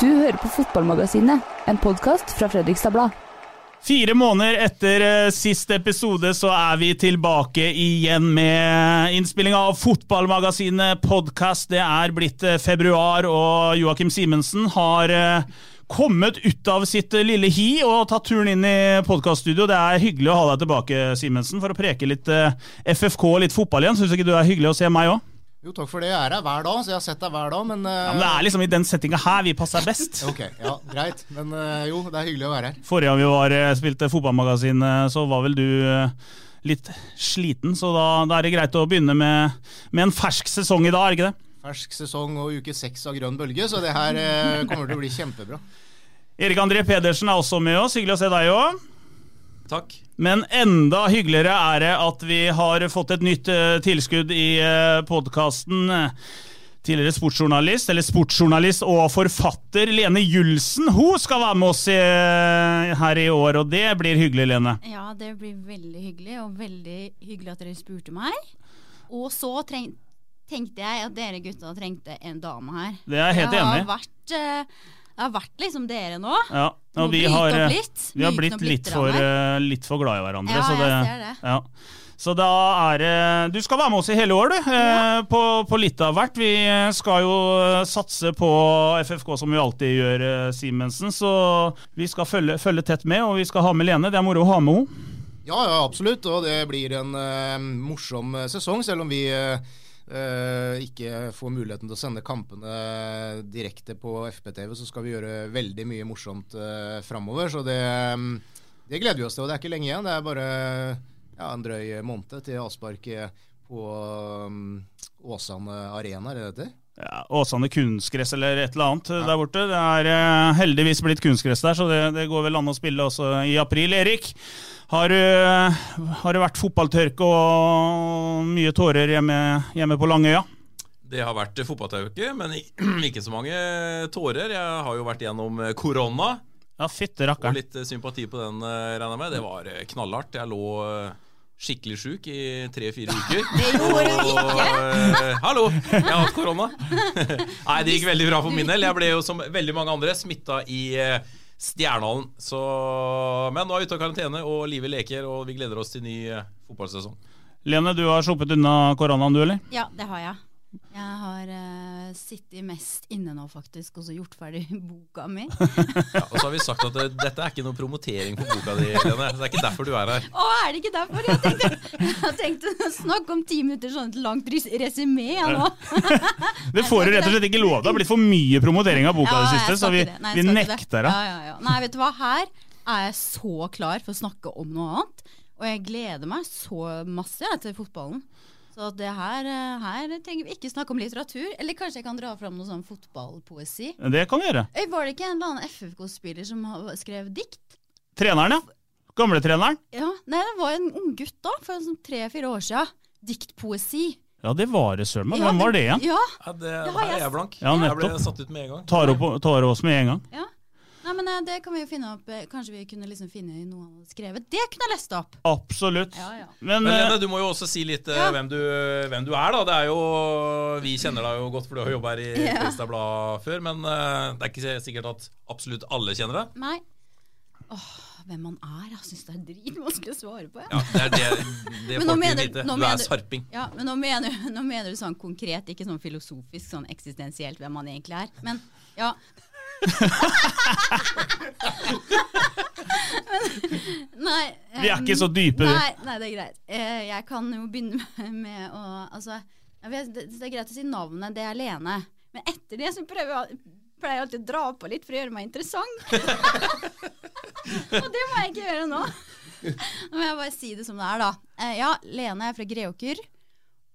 Du hører på Fotballmagasinet, en podkast fra Fredrikstad Blad. Fire måneder etter eh, sist episode så er vi tilbake igjen med innspilling av Fotballmagasinet podkast. Det er blitt eh, februar, og Joakim Simensen har eh, kommet ut av sitt lille hi og tatt turen inn i podkaststudio. Det er hyggelig å ha deg tilbake, Simensen, for å preke litt FFK og litt fotball igjen. Syns ikke du det er hyggelig å se meg òg? Jo, takk for det. Jeg er her hver dag, så jeg har sett deg hver dag, men, uh... Ja, men det er liksom i den settinga her vi passer best. Ok, ja, greit. Men uh, jo, det er hyggelig å være her. Forrige gang vi var, eh, spilte fotballmagasin, eh, så var vel du litt sliten, så da, da er det greit å begynne med, med en fersk sesong i dag, er det ikke det? Fersk sesong og uke seks av grønn bølge, så det her kommer til å bli kjempebra. Erik André Pedersen er også med oss, hyggelig å se deg òg. Takk. Men enda hyggeligere er det at vi har fått et nytt uh, tilskudd i uh, podkasten. Tidligere sportsjournalist, eller sportsjournalist og forfatter Lene Julsen. Hun skal være med oss i, her i år, og det blir hyggelig, Lene. Ja, det blir veldig hyggelig, og veldig hyggelig at dere spurte meg. Og så treng, tenkte jeg at dere gutta trengte en dame her. Det er jeg helt enig i. Har vært, eh, det har vært liksom dere nå. Ja, og vi har, eh, litt. vi har blitt litt for, eh, litt for glad i hverandre. Ja, så det, jeg ser det. Ja. Så da er det Du skal være med oss i hele år, du. eh, På, på litt av hvert. Vi skal jo eh, satse på FFK som vi alltid gjør, eh, Simensen. Så vi skal følge, følge tett med, og vi skal ha med Lene. Det er moro å ha med henne. Ja, ja, absolutt. Og det blir en uh, morsom eh, sesong, selv om vi eh, eh, ikke får muligheten til å sende kampene direkte på FPTV, så skal vi gjøre veldig mye morsomt uh, framover. Så det, mm, det gleder vi oss til. Og det er ikke lenge igjen. Det er bare ja, en drøy måned til avspark eh, på um, Åsane Arena, er det det heter? Ja, Åsane kunstgress eller et eller annet der borte. Det er eh, heldigvis blitt kunstgress der, så det, det går vel an å spille også i april. Erik, har, har det vært fotballtørke og mye tårer hjemme, hjemme på Langøya? Det har vært fotballtørke, men ikke så mange tårer. Jeg har jo vært gjennom korona. Ja, fytte Og litt eh, sympati på den, eh, regner jeg med. Det var eh, knallhardt. Jeg lå eh, skikkelig sjuk i tre-fire uker. Det gjorde du Og, ikke. eh, hallo! Jeg har hatt korona. Nei, det gikk veldig bra for min del. Jeg ble jo som veldig mange andre smitta i eh, Stjernhallen. Så Men nå er vi ute av karantene, og livet leker, og vi gleder oss til ny eh, fotballsesong. Lene, du har sluppet unna koronaen, du, eller? Ja, det har jeg. Jeg har uh, sittet mest inne nå, faktisk, og så gjort ferdig boka mi. Ja, og så har vi sagt at uh, dette er ikke noe promotering for boka di, Helene. Det er ikke derfor du er her. Å, er det ikke derfor? Jeg tenkte, jeg tenkte å snakke om ti minutter sånn et langt res- resymé jeg, nå. Det får du rett og slett ikke lov til. Det har blitt for mye promotering av boka i det siste, så vi. Nei, vi nekter det. Ja, ja, ja. Nei, vet du hva. Her er jeg så klar for å snakke om noe annet. Og jeg gleder meg så masse jeg, til fotballen. Så det her, eh, her trenger vi ikke snakke om litteratur. Eller kanskje jeg kan dra fram noe sånn fotballpoesi. Det kan vi gjøre. Var det ikke en eller annen FFK-spiller som skrev dikt? Treneren, ja. Gamletreneren. Ja, Nei, det var en ung gutt da, for sånn tre-fire år siden. Diktpoesi. Ja, det var det, søren meg. Hvem var det det- igjen? Ja, Ja, det, har her er jeg- blank. Ja, jeg ble satt ut med en gang. Tar opp- tar oss med en gang. ja. Nei, men eh, Det kan vi jo finne opp. eh, Kanskje vi kunne liksom finne noe han hadde skrevet. Det kunne jeg lest opp. Absolutt. Ja, ja. Men, Men eh, Lene, du må jo også si litt eh, Ja. hvem, du, hvem du er, da. Det er jo, Vi kjenner deg jo godt, for du har jobba her i. Fredrikstad Blad før. Men eh, det er ikke sikkert at absolutt alle kjenner deg. Nei. Åh, hvem man er. Jeg syns det er dritvanskelig å svare på. Ja, det er det, det folk vil vite. Du mener- er sarping. Ja, men nå mener, nå mener du sånn konkret, ikke sånn filosofisk, sånn eksistensielt hvem man egentlig er. Men ja. Men, nei. Vi er ikke så dype, vi. Nei, nei, det er greit. Eh, jeg kan jo begynne med, med å Altså, vet, det, det er greit å si navnet, det er Lene. Men etter det så prøver jeg, pleier alltid å dra på litt for å gjøre meg interessant. Og det må jeg ikke gjøre nå. Nå må jeg bare si det som det er, da. Eh, ja, Lene er fra Greåker.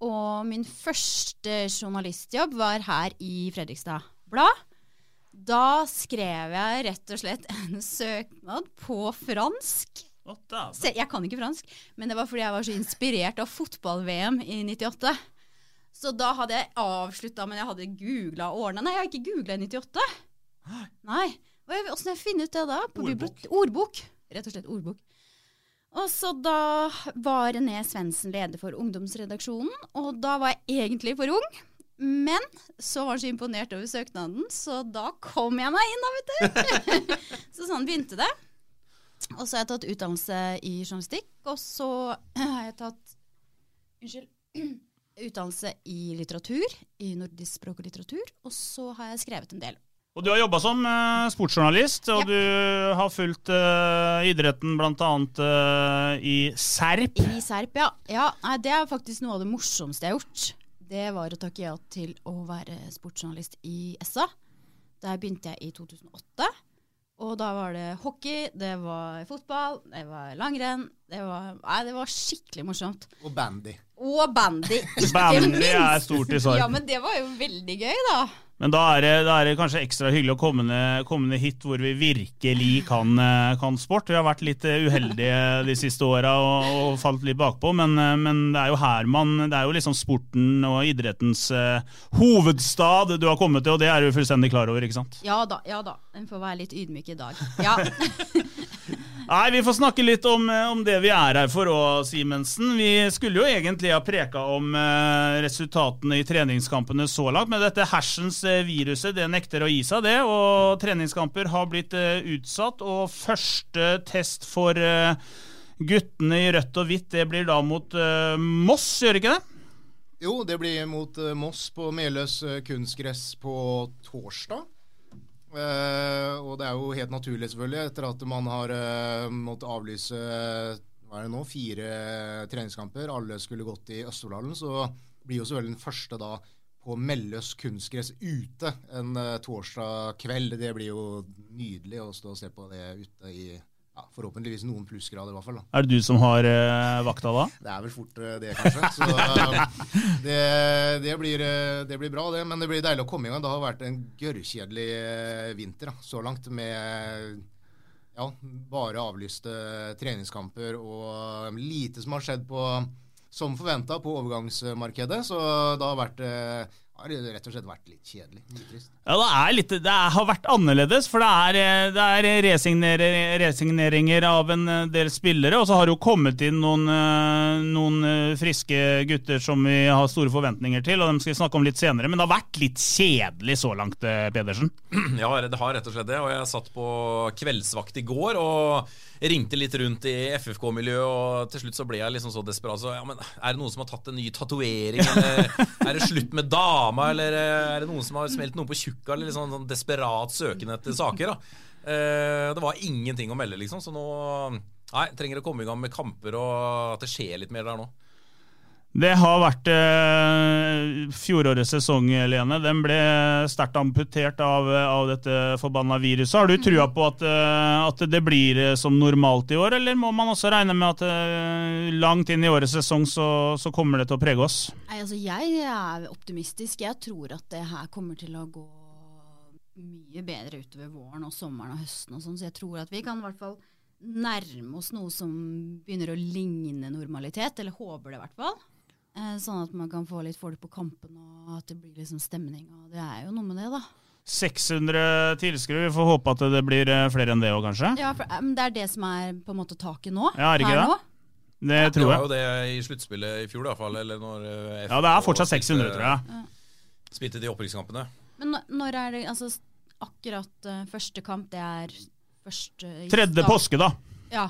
Og min første journalistjobb var her i Fredrikstad Blad. Da skrev jeg rett og slett en søknad på fransk. Se, jeg kan ikke fransk, men det var fordi jeg var så inspirert av fotball-VM i 98. Så da hadde jeg avslutta, men jeg hadde googla årene. Nei, jeg har ikke googla i 98. Nei. Åssen jeg finner ut det da? På ordbok. ordbok. Rett og slett ordbok. Og så da var René Svendsen leder for ungdomsredaksjonen, og da var jeg egentlig for ung. Men så var han så imponert over søknaden, så da kom jeg meg inn, da, vet du. så sånn begynte det. Og så har jeg tatt utdannelse i journalistikk, og så har jeg tatt Unnskyld. Utdannelse i litteratur, i nordisk språk og litteratur. Og så har jeg skrevet en del. Og du har jobba som eh, sportsjournalist, og du har fulgt eh, idretten bl.a. Uh, i Serp. I Serp, ja. ja nei, det er faktisk noe av det morsomste jeg har gjort. Det var å takke ja til å være sportsjournalist i SA. Der begynte jeg i 2008. Og da var det hockey, det var fotball, det var langrenn. Det var, nei, det var skikkelig morsomt. Og bandy. Og bandy. ikke Bandy minst. er stort i sorg. Ja, men det var jo veldig gøy, da. Men da er, det, da er det kanskje ekstra hyggelig å komme ned, komme ned hit hvor vi virkelig kan, eh, kan sport. Vi har vært litt eh, uheldige de siste åra og, og falt litt bakpå, men, eh, men det er jo her man Det er jo liksom sporten og idrettens uh, hovedstad du har kommet til, og det er du fullstendig klar over, ikke sant? Ja da, ja da. En får være litt ydmyk i dag. Ja. Nei, vi får snakke litt om, eh, om det vi er her for òg, Simensen. Vi skulle jo egentlig ha preka om eh, resultatene i treningskampene så langt, men dette hersens eh, viruset det nekter å gi seg, det. Og treningskamper har blitt utsatt. Og første test for guttene i rødt og hvitt, det blir da mot eh, Moss, gjør ikke det? Jo, det blir mot eh, Moss på Meløs eh, kunstgress på torsdag. Eh, og det er jo helt naturlig, selvfølgelig, etter at man har eh, måttet avlyse hva er det nå, fire treningskamper. Alle skulle gått i Østerdalen. Så blir jo selvfølgelig den første da på Melløs kunstgress ute en eh, torsdag kveld. Det blir jo nydelig å stå og se på det ute i ja, forhåpentligvis noen plussgrader, i hvert fall. da. Er det du som har eh, vakta da? Det er vel fort eh, det, kanskje. Så det, det, blir, eh, det blir bra, det. Men det blir deilig å komme i gang. Det har vært en gørrkjedelig eh, vinter da, så langt med ja, bare avlyste treningskamper og lite som har skjedd på som forventa på overgangsmarkedet. Så det har vært har rett og slett vært litt kjedelig. Ja, det, er litt, det har vært annerledes, for det er, eh, det er resignere- resigneringer av en eh, del spillere. Og så har det jo kommet inn noen, eh, noen friske gutter som vi har store forventninger til, og dem skal vi snakke om litt senere. Men det har vært litt kjedelig så langt, Pedersen. Ja, det har rett og slett det. Og jeg satt på kveldsvakt i går og ringte litt rundt i FFK-miljøet, og til slutt så ble jeg liksom så desperat. Så, ja, men er det noen som har tatt en ny tatovering, eller er det slutt med dama, eller er det noen som har smelt noe på tjukka, eller liksom sånn desperat søken etter saker, da. Eh, det var ingenting å melde, liksom, så nå Nei, trenger å komme i gang med kamper, og at det skjer litt mer der nå. Det har vært eh, fjorårets sesong, Lene. Den ble sterkt amputert av, av dette forbanna viruset. Har du trua på at, eh, at det blir eh, som normalt i år, eller må man også regne med at eh, langt inn i årets sesong så, så kommer det til å prege oss? Nei, altså jeg er optimistisk. Jeg tror at det her kommer til å gå mye bedre utover våren og sommeren og høsten og sånn, så jeg tror at vi kan i hvert fall nærme oss noe som begynner å ligne normalitet, eller håper det i hvert fall. Eh, sånn at man kan få litt folk på kampen, og at det blir liksom stemning. Og det er jo noe med det, da. 600 tilskuere. Vi får håpe at det blir eh, flere enn det òg, kanskje? Ja, for, eh, men Det er det som er på en måte taket nå. Ja, er det ikke det? Det tror Det var jo det i sluttspillet i fjor, i hvert fall. Eller når F Ja, det er fortsatt spilte- 600, tror jeg. Spilte de opprykkskampene. Men når, når er det altså akkurat uh, første kamp, det er første i Tredje påske, da. Ja.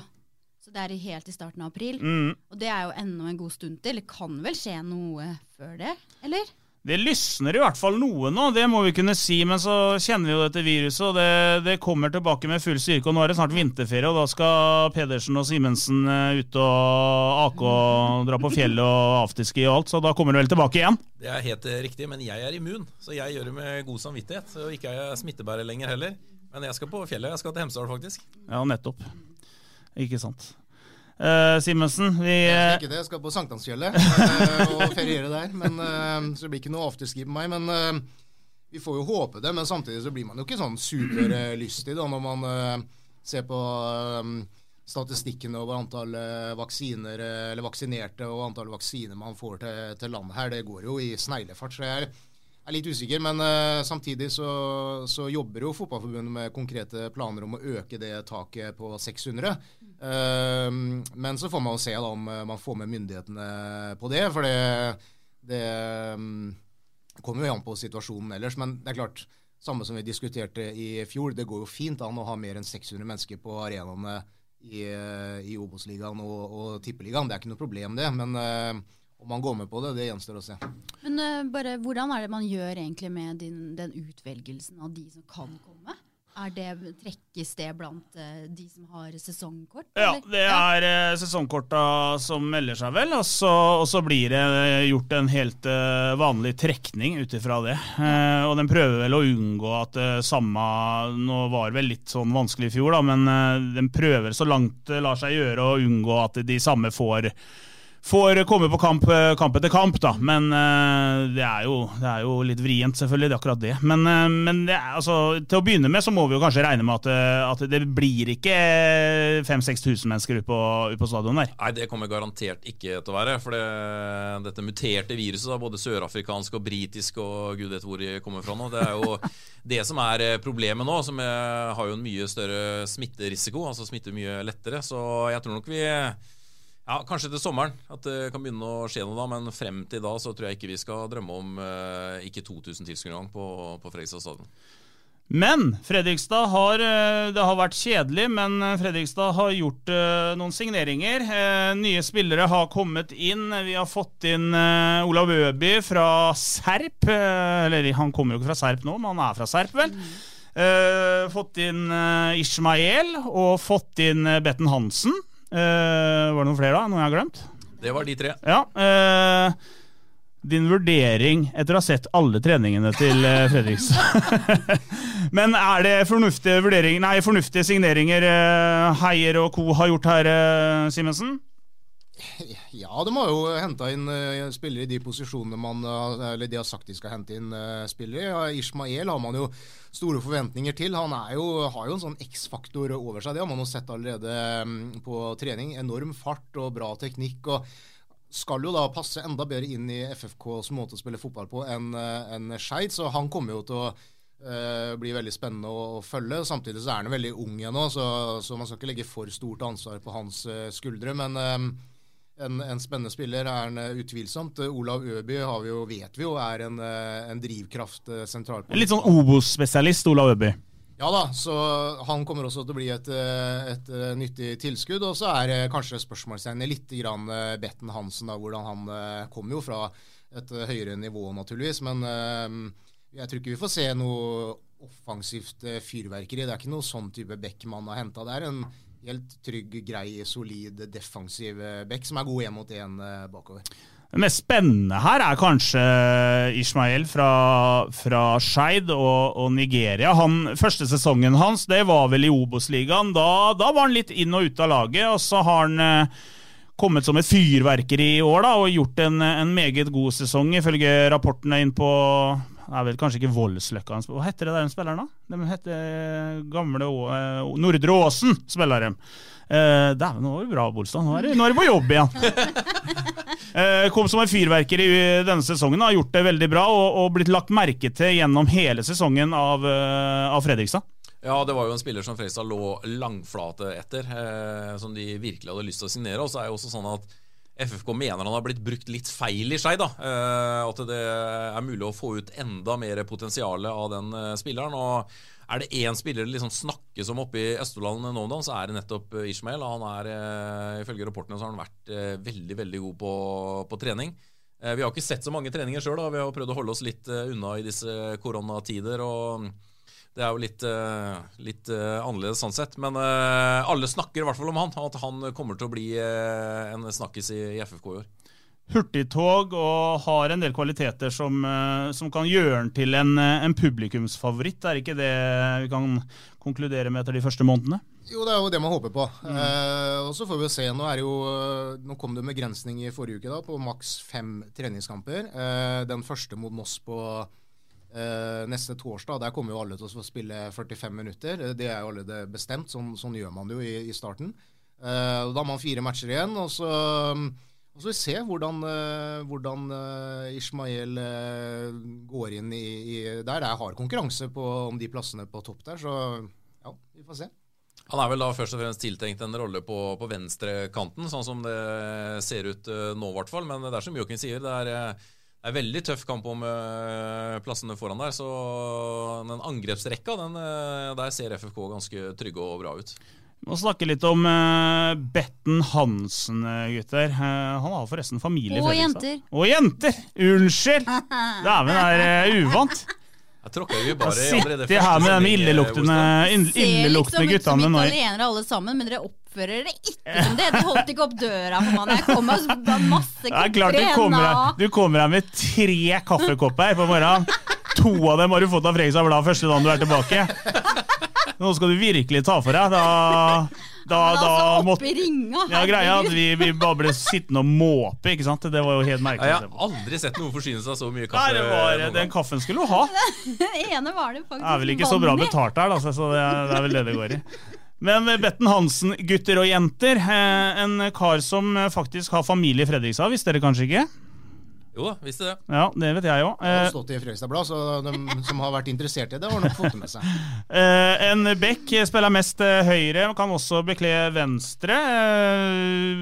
Så det er helt i starten av april. Mm. Og det er jo ennå en god stund til. Det kan vel skje noe før det, eller? Det lysner i hvert fall noe nå, det må vi kunne si. Men så kjenner vi jo dette viruset, og det, det kommer tilbake med full styrke. Og nå er det snart vinterferie, og da skal Pedersen og Simensen eh, ut og ake og dra på fjellet og afterski og alt. Så da kommer det vel tilbake igjen. Det er helt eh, riktig, men jeg er immun, så jeg gjør det med god samvittighet. Og ikke er jeg smittebærer lenger heller. Men jeg skal på fjellet. Jeg skal til Hemsedal, faktisk. Ja, nettopp. Ikke sant. Uh, Simensen, vi Jeg skal eh, ikke det, jeg skal på Sankthansfjellet uh, og feriere der. Men, uh, så det blir ikke noe afterski på meg. Men eh, vi får jo håpe det. Men samtidig så blir man jo ikke sånn superlystig da, når man eh, ser på eh, statistikken over antall eh, vaksiner, eh, eller vaksinerte og antall vaksiner man får til, til landet her. Det går jo i sneglefart. så jeg er er litt usikker, men uh, samtidig så, så, jobber jo Fotballforbundet med konkrete planer om å øke det taket på 600. Uh, men så får man jo se da om man får med myndighetene på det. For det, det um, kommer jo an på situasjonen ellers. Men det er klart, samme som vi diskuterte i fjor, det går jo fint an å ha mer enn 600 mennesker på arenaene i, i Obos-ligaen og, og Tippeligaen. Det er ikke noe problem, det. men uh, om man går med på det, det gjenstår å se. Men uh, bare, Hvordan er det man gjør egentlig med din, den utvelgelsen av de som kan komme? Er det Trekkes det blant uh, de som har sesongkort? Ja, det er uh, sesongkorta som melder seg vel, og så, og så blir det gjort en helt vanlig trekning ut ifra det. Uh, og den prøver vel å unngå at uh, samme Nå var det vel litt sånn vanskelig i fjor, da, men den prøver så langt det lar seg gjøre å unngå at de samme får får komme på kamp, kamp etter kamp, da. Men uh, det, er jo, det, er jo, litt vrient, selvfølgelig. Det er akkurat det. Men, uh, men det er, altså, til å begynne med så må vi jo kanskje regne med at, at det blir ikke 5000-6000 mennesker ute på, ut på stadion der. Nei, det kommer garantert ikke til å være. For det, dette muterte viruset, da, både sørafrikansk og britisk og gud vet hvor de kommer fra nå, det er jo det som er problemet nå. Som har jo en mye større smitterisiko, altså smitter mye lettere. Så jeg tror nok vi ja, Kanskje til sommeren at det kan begynne å skje noe da, men frem til da så tror jeg ikke vi skal drømme om eh, ikke 2000 tilskuere engang på, på Fredrikstad stadion. Men Fredrikstad har Det har vært kjedelig, men Fredrikstad har gjort uh, noen signeringer. Uh, nye spillere har kommet inn. Vi har fått inn uh, Olav Øby fra Serp. eller han kommer jo ikke fra Serp nå, men han er fra Serp, vel. fått inn Ishmael og fått inn Betten Hansen. Uh, var det noen flere, da? Noe jeg har glemt? Det var de tre. Ja. Uh, din vurdering etter å ha sett alle treningene til uh, Fredrikstad. Men er det fornuftige, nei, fornuftige signeringer Heier og co. har gjort her, Simensen? Ja, de har jo henta inn uh, spillere i de posisjonene man uh, Eller de har sagt de skal hente inn uh, spillere. Ja, Ishmael har man jo store forventninger til. Han jo, har jo en sånn X-faktor over seg. Det har man jo sett allerede um, på trening. Enorm fart og bra teknikk. og skal jo da passe enda bedre inn i FFKs måte å spille fotball på enn en Skeid, så han kommer jo til å Uh, blir veldig spennende å, å, følge. Samtidig så er han veldig ung ennå, så, så, man skal ikke legge for stort ansvar på hans uh, skuldre. Men uh, en, en, spennende spiller er han utvilsomt. Olav Øby vi jo, vet vi jo er en, en drivkraft sentralt. Litt sånn Obos-spesialist, Olav Øby. Ja da, så han kommer også til å bli et, et, nyttig tilskudd. Og så er kanskje spørsmålstegnet litt grann Betten Hansen, da, hvordan han kommer jo fra et høyere nivå, naturligvis. Men jeg tror ikke vi får se noe offensivt fyrverkeri. Det er ikke noe sånn type back man har henta. Det er en helt trygg, grei, solid, defensiv back som er god én mot én bakover. Det mest spennende her er kanskje Ishmael fra, fra Skeid og, og, Nigeria. Han, første sesongen hans det var vel i Obos-ligaen. Da, da, var han litt inn og ut av laget. og så har han eh, kommet som et fyrverkeri i år da, og gjort en, en meget god sesong, ifølge rapportene inn på er vel kanskje ikke Voldsløkka Hva heter det der de spiller, da? De heter gamle Å... Nordre Åsen, spiller de. Uh, Dæven, nå var det bra, Bolstad. Nå er det, nå er det på jobb igjen! uh, kom som en fyrverker i denne sesongen, har gjort det veldig bra og, og blitt lagt merke til gjennom hele sesongen av, uh, av Fredrikstad. Ja, det var jo en spiller som Fredrikstad lå langflate etter, som de virkelig hadde lyst til å signere. Og så er det jo også sånn at FFK mener han har blitt brukt litt feil i seg da, eh, At det er mulig å få ut enda mer potensial av den eh, spilleren. og Er det én spiller det liksom snakkes om oppe i Østerdalen nå om dagen, så er det nettopp eh, Ishmael. Han er, Ifølge rapportene så har han vært veldig veldig god på, på trening. Vi har ikke sett så mange treninger sjøl. Vi har prøvd å holde oss litt unna i disse koronatider. og det er jo litt, litt annerledes sånn sett. Men alle snakker i hvert fall om han, at han kommer til å bli en snakkis i, i FFK i år. Hurtigtog og har en del kvaliteter som, som kan gjøre han til en, en publikumsfavoritt. Er ikke det vi kan konkludere med etter de første månedene? Jo, det er jo det man håper på. Mm. Eh, og så får vi se. Nå, er jo, nå kom det med begrensning i forrige uke da, på maks fem treningskamper. Eh, den første mot Moss på eh, neste torsdag. Der kommer jo alle til å spille 45 minutter. Det er jo allerede bestemt. Sånn, sånn gjør man det jo i, i starten. Eh, da har man fire matcher igjen. og så... Og så vi se hvordan, hvordan Ishmael går inn i, i der. Det er hard konkurranse på, om de plassene på topp der, så ja, vi får se. Han er vel da først og fremst tiltenkt en rolle på, på venstrekanten, sånn som det ser ut uh, nå, i hvert fall. Men det er som Joakim sier, det er, uh, er veldig tøff kamp om uh, plassene foran der. Så den angrepsrekka, den, der ser FFK ganske trygge og bra ut. Vi må snakke litt om uh, Betten Hansen, gutter. Uh, han har forresten familie. Og jenter. Og jenter! Unnskyld! Dæven, er uh, uvant. Jeg tråkka jo bare allerede Sitter her med de illeluktende, illeluktende guttene. Ser liksom ut som italienere alle sammen, men dere oppfører dere ikke som det. Dere holdt ikke opp døra for meg. Jeg kom med masse kopper du, kommer du kommer her med tre kaffekopper på morgenen. To av dem har du fått av Fredrikstad Blad første dagen du er tilbake. Nå skal du virkelig ta for deg. Da da, da altså måtte, ringa, ja, greia at vi, vi, bare ble sittende og måpe. ikke sant? Det var jo helt merkelig. Ja, jeg har aldri sett noen forsyne seg så mye kaffe. Nei, det var, Den kaffen skulle du ha. Den ene var det faktisk Det er vel ikke så bra betalt her, da, så det er, det er vel det det går i. Men Betten Hansen, gutter og jenter. Eh, en kar som faktisk har familie i Fredrikstad, visste dere kanskje ikke? Jo da, visste det. Ja, Det vet jeg òg. Eh, stått i Fredrikstad Blad, så de som har vært interessert i det, har nok fått det med seg. Eh, en back spiller mest høyre, høyre, kan også bekle venstre. Eh,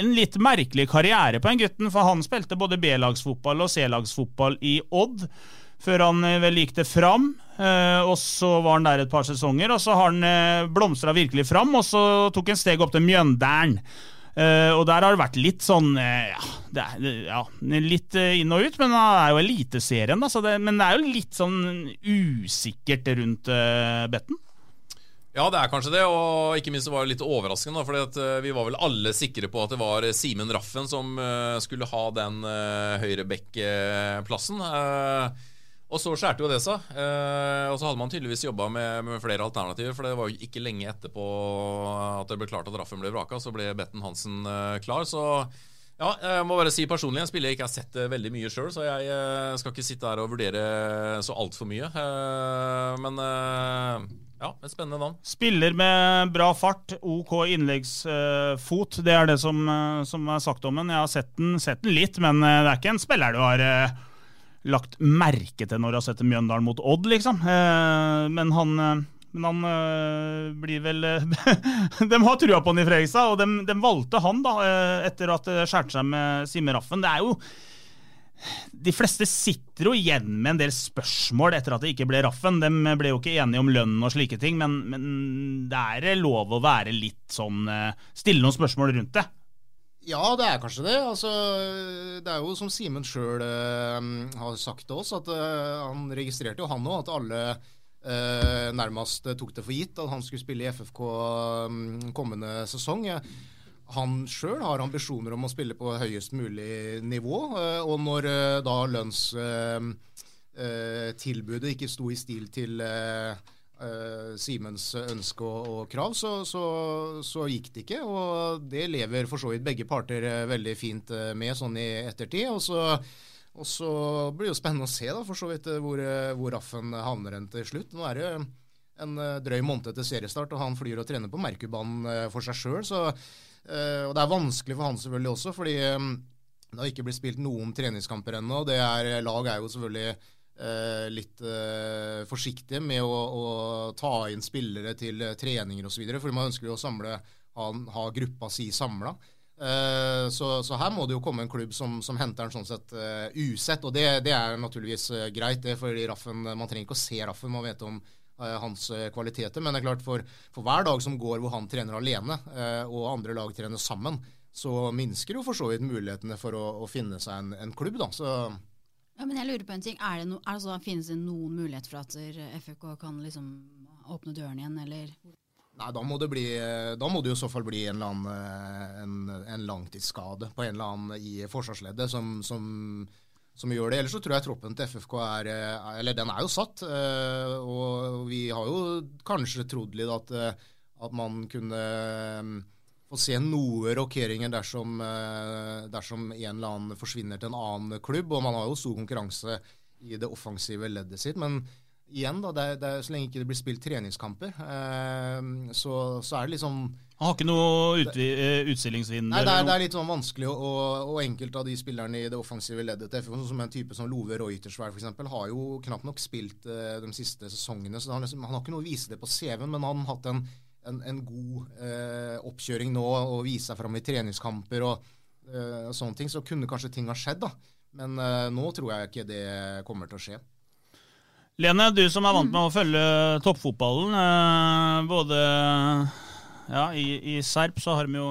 en litt merkelig karriere på en gutten, for han spilte både B-lagsfotball og C-lagsfotball i Odd. Før han vel gikk det fram, og så var han der et par sesonger. Og så har han blomstra virkelig fram, og så tok han steg opp til Mjøndalen. Uh, og der har det vært litt sånn uh, ja, er, ja, litt uh, inn og ut, men det er jo Eliteserien, da. Det, men det er jo litt sånn usikkert rundt Betten. Ja, det er kanskje det, og ikke minst var det litt overraskende. For vi var vel alle sikre på at det var Simen Raffen som skulle ha den høyrebekkplassen. Uh, og så skjærte jo det seg. Eh, og så hadde man tydeligvis jobba med, med, flere alternativer. For det var jo ikke lenge etterpå at det ble klart at Raffen ble vraka, så ble Betten Hansen eh, klar. Så ja, jeg må bare si personlig, en spiller jeg ikke har sett eh, veldig mye sjøl, så jeg eh, skal ikke sitte her og vurdere så altfor mye. Eh, men eh, ja, et spennende navn. Spiller med bra fart, OK innleggsfot. det er det som, som er sagt om den. Jeg har sett den, sett den litt, men det er ikke en spiller du har lagt merke til når du har sett Mjøndalen mot Odd, liksom. Eh, men han, eh, men han øh, blir vel De har trua på han i Fredrikstad, og de, de, valgte han da, etter at det skjærte seg med Simme Raffen. Det er jo de fleste sitter jo igjen med en del spørsmål etter at det ikke ble Raffen. De ble jo ikke enige om lønn og slike ting, men, men det er lov å være litt sånn Stille noen spørsmål rundt det. Ja, det er kanskje det. Altså, det er jo som Simen sjøl uh, har sagt til oss, at uh, han registrerte jo han òg at alle uh, nærmest tok det for gitt at han skulle spille i FFK um, kommende sesong. Han sjøl har ambisjoner om å spille på høyest mulig nivå, og når da lønnstilbudet ikke sto i stil til uh, Simens ønske og, og krav, så, så, så, gikk det ikke. Og det lever for så vidt begge parter uh, veldig fint uh, med sånn i ettertid. Og så, og så blir det jo spennende å se da, for så vidt hvor, hvor Raffen havner hen til slutt. Nå er det en drøy måned til seriestart, og han flyr og trener på Merkurbanen for seg sjøl. Og det er vanskelig for han selvfølgelig også, fordi um, det har ikke blitt spilt noen treningskamper ennå. Lag er jo selvfølgelig Eh, litt eh, forsiktige med å, å, ta inn spillere til eh, treninger osv. For man ønsker jo å samle, ha, ha gruppa si samla. Eh, så, så, her må det jo komme en klubb som, som henter den sånn sett usett. Og det, det er naturligvis greit, det, fordi Raffen, man trenger ikke å se Raffen. Man vet om hans kvaliteter. Men det er klart for, for, hver dag som går hvor han trener alene, og andre lag trener sammen, så minsker jo for så vidt mulighetene for å, å finne seg en, en klubb. da, så ja, men jeg lurer på en ting. Er det no, altså, Finnes det noen mulighet for at FFK kan liksom åpne døren igjen, eller? Nei, da må det bli Da må det jo i så fall bli en, annen, eh, en, en langtidsskade på en eller annen i forsvarsleddet som, som, som, gjør det. Ellers så tror jeg troppen til FFK er eh, Eller den er jo satt. Eh, og vi har jo kanskje trodd litt at, at man kunne få se noe rokeringer dersom, dersom en eller annen forsvinner til en annen klubb. Og man har jo stor konkurranse i det offensive leddet sitt. men igjen, da, det er, det er, så lenge ikke det blir spilt treningskamper, eh, så, så, er det liksom Han har ikke noe eh. Nei, det er, det er, litt sånn vanskelig, og, og enkelte av de spillerne i det offensive leddet til FK, som en type som Love Reutersvær f.eks., har jo knapt nok spilt eh, de siste sesongene. så han, liksom, han, har ikke noe å vise det på CV-en, men han har hatt en, en, en god eh, oppkjøring nå og vise seg fram i treningskamper og, eh, sånne ting. Så kunne kanskje ting ha skjedd, da. Men eh, nå tror jeg ikke det kommer til å skje. Lene, du som er vant med å følge toppfotballen. Eh, både ja, i, i, Serp så har de jo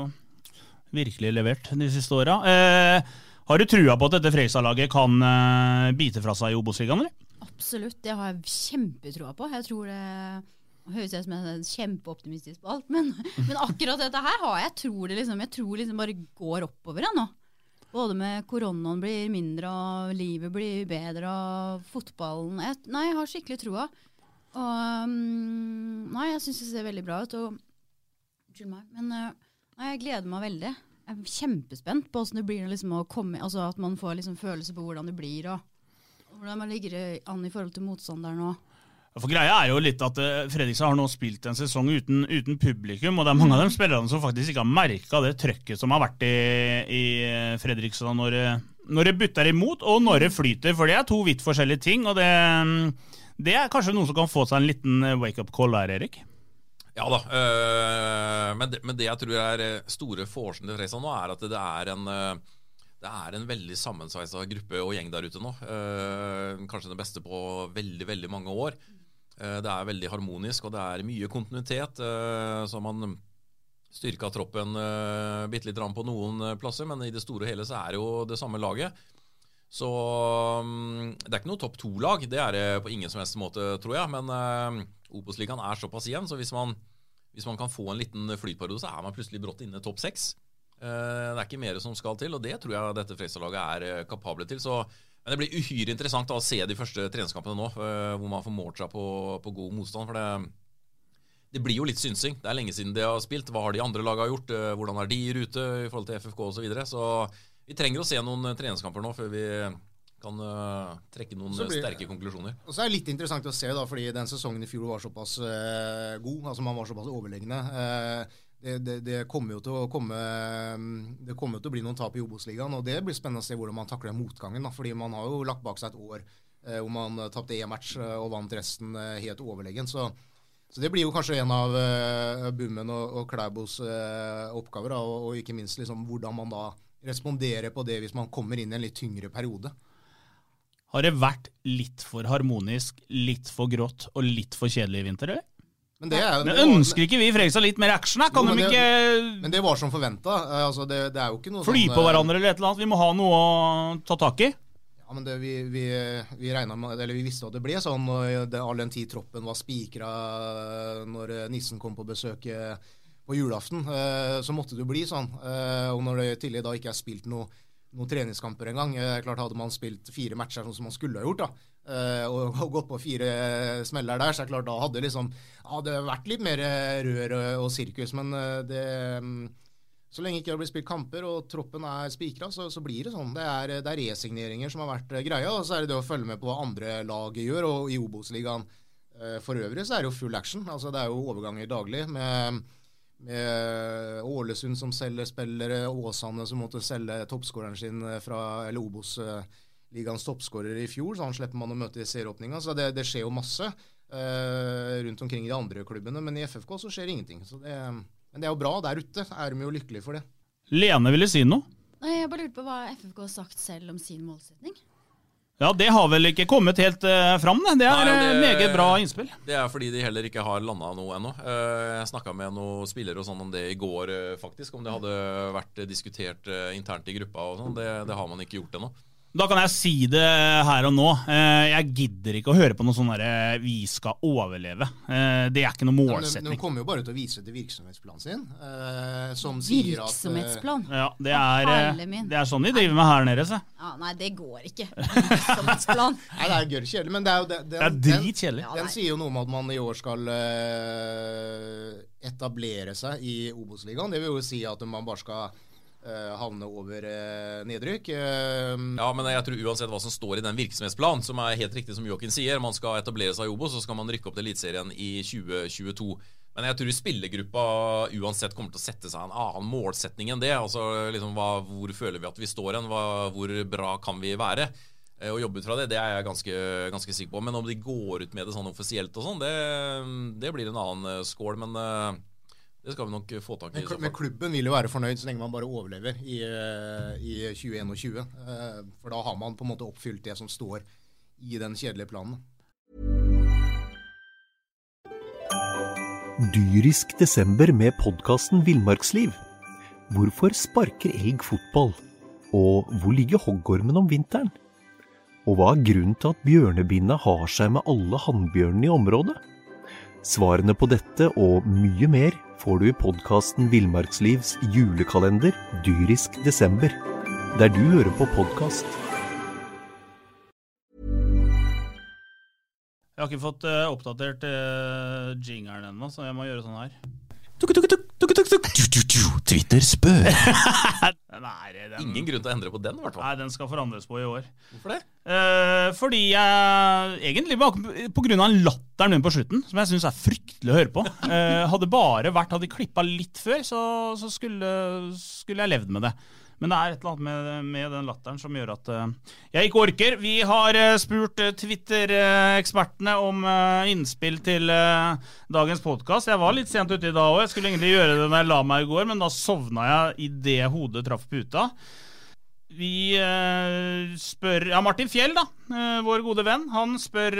virkelig levert de siste åra. Eh, har du trua på at dette Freistad-laget kan eh, bite fra seg i Obos-ligaen? Absolutt, det har jeg kjempetroa på. Jeg tror det høres ut som jeg er kjempeoptimistisk på alt, men, men, akkurat dette her har jeg tror det liksom, jeg tror liksom bare går oppover jeg, nå. Både med koronaen blir mindre, og livet blir bedre, og fotballen jeg, Nei, jeg har skikkelig troa. Og um, Nei, jeg syns det ser veldig bra ut. Og Unnskyld meg. Men uh, nei, jeg gleder meg veldig. Jeg er kjempespent på åssen det blir liksom, å komme Altså at man får liksom, følelse på hvordan det blir, og hvordan man ligger an i forhold til motstanderen. og for Greia er jo litt at uh, Fredrikstad har nå spilt en sesong uten, uten, publikum, og det er mange av de spillerne som faktisk ikke har merka det trøkket som har vært i, i Fredrikstad når, når det butter imot, og når det flyter. For det er to vidt forskjellige ting, og det, det er kanskje noen som kan få seg en liten wake-up call der, Erik? Ja da, øh, men, det, men, det, jeg tror er store forskjellen til Fredrikstad nå, er at det er en øh, det er en veldig sammensveisa gruppe og gjeng der ute nå. Eh, kanskje den beste på veldig veldig mange år. Eh, det er veldig harmonisk, og det er mye kontinuitet. Eh, så man styrka troppen eh, bitte litt på noen plasser, men i det store og hele så er det jo det samme laget. Så mm, det er ikke noe topp to-lag, det er det på ingen som helst måte, tror jeg. Men Obos-ligaen er såpass jevn, så hvis man, hvis man, kan få en liten flytperiode, så er man plutselig brått inne topp seks. Det er ikke mer som skal til, og det tror jeg dette Fredrikstad-laget er kapable til. Så men det blir uhyre interessant å se de første treningskampene nå, eh, hvor man får målt seg på, på, god motstand. For det, det, blir jo litt synsing. Det er lenge siden de har spilt. Hva har de andre lagene gjort? Eh, hvordan er de i rute i forhold til FFK osv.? Så, videre. så vi trenger å se noen treningskamper nå før vi kan uh, trekke noen blir, sterke konklusjoner. Og så er det litt interessant å se, da, fordi den sesongen i fjor var såpass uh, god. altså Man var såpass overlegne. Uh, det, det, det, kommer jo til å komme Det kommer jo til å bli noen tap i Obos-ligaen. Og det blir spennende å se hvordan man takler motgangen. Da, fordi man har jo lagt bak seg et år eh, hvor man tapte én match eh, og vant resten eh, helt overlegen. Så, så, det blir jo kanskje en av eh, Bummen og, og Klæbos eh, oppgaver. Da, og, og, ikke minst liksom, hvordan man da responderer på det hvis man kommer inn i en litt tyngre periode. Har det vært litt for harmonisk, litt for grått og litt for kjedelig i vinter, eller? Men, det men det ønsker ikke vi i Fredrikstad litt mer action? Kan jo, de ikke Men det var som forventa. Eh, altså, det, det, er jo ikke noe Fly sånn, på hverandre eller et eller annet? Vi må ha noe å ta tak i? Ja, men det, vi, vi, vi, med, eller vi visste at det ble sånn all den tid troppen var spikra når nissen kom på besøk på julaften. Eh, så måtte det jo bli sånn. Eh, og når det i tillegg da ikke er spilt noe, noen treningskamper engang Klart Hadde man spilt fire matcher sånn som man skulle ha gjort, da, og, og, gått på fire smeller der, så er det klart da hadde liksom hadde vært litt mer rør og, og sirkus. Men uh, det um, Så lenge ikke det blir spilt kamper og troppen er spikra, så, så, blir det sånn. Det er, det er, resigneringer som har vært greia, og så er det det å følge med på hva andre lag gjør. Og i Obos-ligaen for øvrig så er det jo full action. Altså Det er jo overganger daglig. med med Ålesund som selger spillere, Åsane som måtte selge toppskåreren sin fra eller Obos ligaens toppskårer i fjor, så han slipper man å møte i serieåpninga. Så det, det, skjer jo masse uh, rundt omkring i de andre klubbene, men i FFK så skjer ingenting. Så det, men det er jo bra der ute. Er de jo lykkelige for det. Lene ville si noe. Nei, Jeg bare lurte på hva FFK har sagt selv om sin målsetning. Ja, Det har vel ikke kommet helt uh, fram, det. Det er Nei, det, meget bra innspill. Det er fordi de heller ikke har landa noe ennå. Uh, Jeg snakka med noen spillere og sånn om det i går, uh, faktisk. Om det hadde vært diskutert eh, internt i gruppa og sånn. Det, det har man ikke gjort ennå. Da kan jeg si det her og nå. Eh, Jeg gidder ikke å høre på noe sånn derre 'vi skal overleve'. Eh, Det er ikke noe målsetning. de, kommer jo bare til å vise til virksomhetsplanen sin, eh, som sier at eh, Virksomhetsplan? Ja, det er, eh, det er sånn de driver med her nede, Så. Ja, nei, det går ikke. Virksomhetsplan. Nei, det er gørr kjedelig, men det er jo det, den, Det er dritkjedelig. Den, den sier jo noe om at man i år skal eh, etablere seg i Obos-ligaen. Det vil jo si at man bare skal eh, havne over uh, nedrykk. Eh, Ja, men jeg tror uansett hva som står i den virksomhetsplanen, som er helt riktig som Joakim sier, man skal etablere seg i Obos, så skal man rykke opp til Eliteserien i 2022. Men jeg tror spillergruppa uansett kommer til å sette seg en annen målsetning enn det. Altså liksom hva, Hvor føler vi at vi står hen? Hvor bra kan vi være? Eh, jobbe ut fra det, det er jeg ganske, ganske sikker på. Men om de går ut med det sånn offisielt og sånn, det, det blir en annen eh, skål. Men eh, det skal vi nok få tak i. men, men klubben vil jo være fornøyd så lenge man bare overlever i, eh, i 2021. Eh, for da har man på en måte oppfylt det som står i den kjedelige planen. Dyrisk desember med podkasten Villmarksliv. Hvorfor sparker elg fotball? Og hvor ligger hoggormen om vinteren? Og hva er grunnen til at bjørnebinna har seg med alle hannbjørnene i området? Svarene på dette og mye mer får du i podkasten Villmarkslivs julekalender Dyrisk desember, der du hører på podkast. Jeg har ikke fått eh, oppdatert uh, jingeren ennå, så jeg må gjøre sånn her. Twitter spør. Nei, den, Ingen grunn til å endre på den, i hvert fall. Nei, den skal forandres på i år. Hvorfor det? Eh, fordi jeg Egentlig på grunn av latteren min på slutten, som jeg syns er fryktelig å høre på. Eh, hadde bare vært Hadde de klippa litt før, så, så skulle, skulle jeg levd med det. Men det er et eller annet med, med den latteren som gjør at uh, jeg ikke orker. Vi har uh, spurt uh, Twitter-ekspertene om innspill til dagens podkast. Jeg var litt sent ute i dag òg. Jeg skulle egentlig gjøre det når jeg la meg i går, men da sovna jeg idet hodet traff puta. Vi spør ja, Martin Fjell, da, vår gode venn, han spør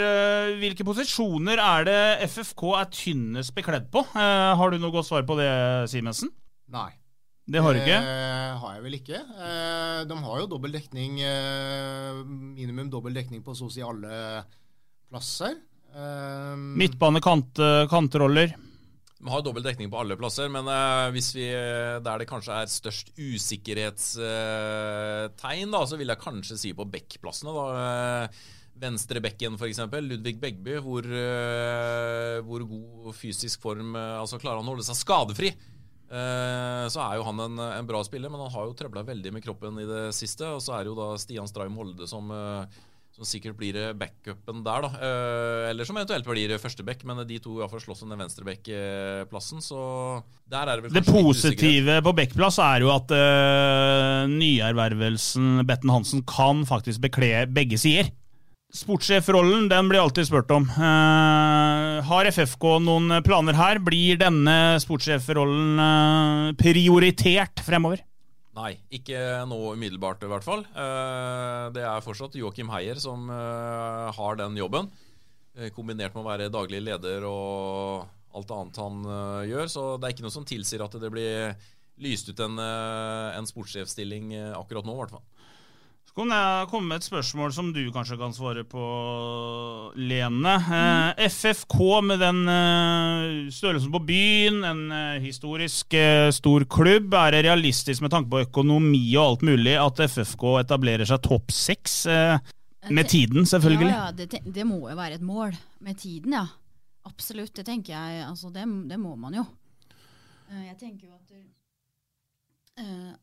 hvilke posisjoner er det FFK er tynnest bekledd på. Har du noe godt svar på det, Simensen? Nei. Det har du ikke? Eh, har jeg vel ikke. Eh, de har jo dobbel dekning, eh, minimum dobbel dekning på så å si alle plasser. Eh, Midtbane, kant, kantroller. Vi har dobbel dekning på alle plasser, men eh, hvis vi, der det kanskje er størst usikkerhetstegn, da, så vil jeg kanskje si på backplassene. da. Eh, Venstre f.eks. Ludvig Begby. Hvor, eh, hvor god fysisk form eh, Altså Klarer han å holde seg skadefri, eh, så er jo han en, en bra spiller. Men han har jo trøbla veldig med kroppen i det siste. Og så er det jo da Stian Straum Holde som eh, som sikkert blir eh, backupen der, da. Eh, eller som eventuelt blir førsteback, men de to iallfall slåss om den venstreback-plassen, så der er det vel Det positive på backplass er jo at uh, nyervervelsen Betten Hansen kan faktisk bekle begge sider. Sportssjefrollen den blir alltid spurt om. Eh, har FFK noen planer her? Blir denne sportssjefrollen eh, prioritert fremover? Nei, ikke nå umiddelbart i hvert fall. Eh, det er fortsatt Joakim Heier som har den jobben. kombinert med å være daglig leder og alt annet han gjør. Så det er ikke noe som tilsier at det blir lyst ut en, uh, en sportssjefstilling akkurat nå, i hvert fall. Så kan jeg komme med et spørsmål som du kanskje kan svare på, Lene. Eh, FFK med den eh, størrelsen på byen, en eh, historisk stor klubb. Er det realistisk med tanke på økonomi og alt mulig at FFK etablerer seg topp seks? Med tiden, selvfølgelig. Ja, ja det, det må jo være et mål. Med tiden, ja. Absolutt. Det tenker jeg. Altså, det, det må man jo. Jeg tenker jo at s-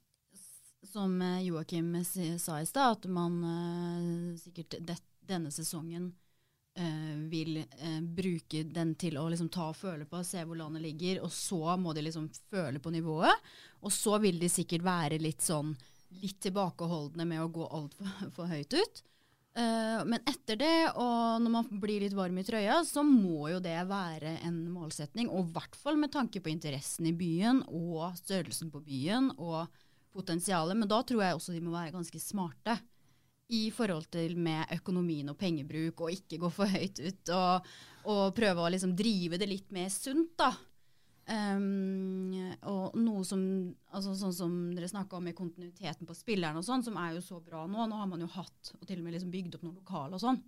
Som eh, Joakim sa i stad, at man eh, sikkert det, denne sesongen eh, vil bruke den til å liksom ta og føle på, se hvor landet ligger, og så må de liksom føle på nivået. Og så vil de sikkert være litt sånn litt tilbakeholdne med å gå altfor for høyt ut. Uh, men etter det, og når man blir litt varm i trøya, så må jo det være en målsetning. Og i hvert fall med tanke på interessen i byen og størrelsen på byen og potensial. Men da tror jeg også de må være ganske smarte i forhold til med økonomien og pengebruk, og ikke gå for høyt ut. Og, og prøve å liksom drive det litt mer sunt, da. Um, og noe som altså Sånn som dere snakka om i kontinuiteten på spillerne og sånn, som er jo så bra nå. Nå har man jo hatt og til og med liksom bygd opp noen lokale og sånn.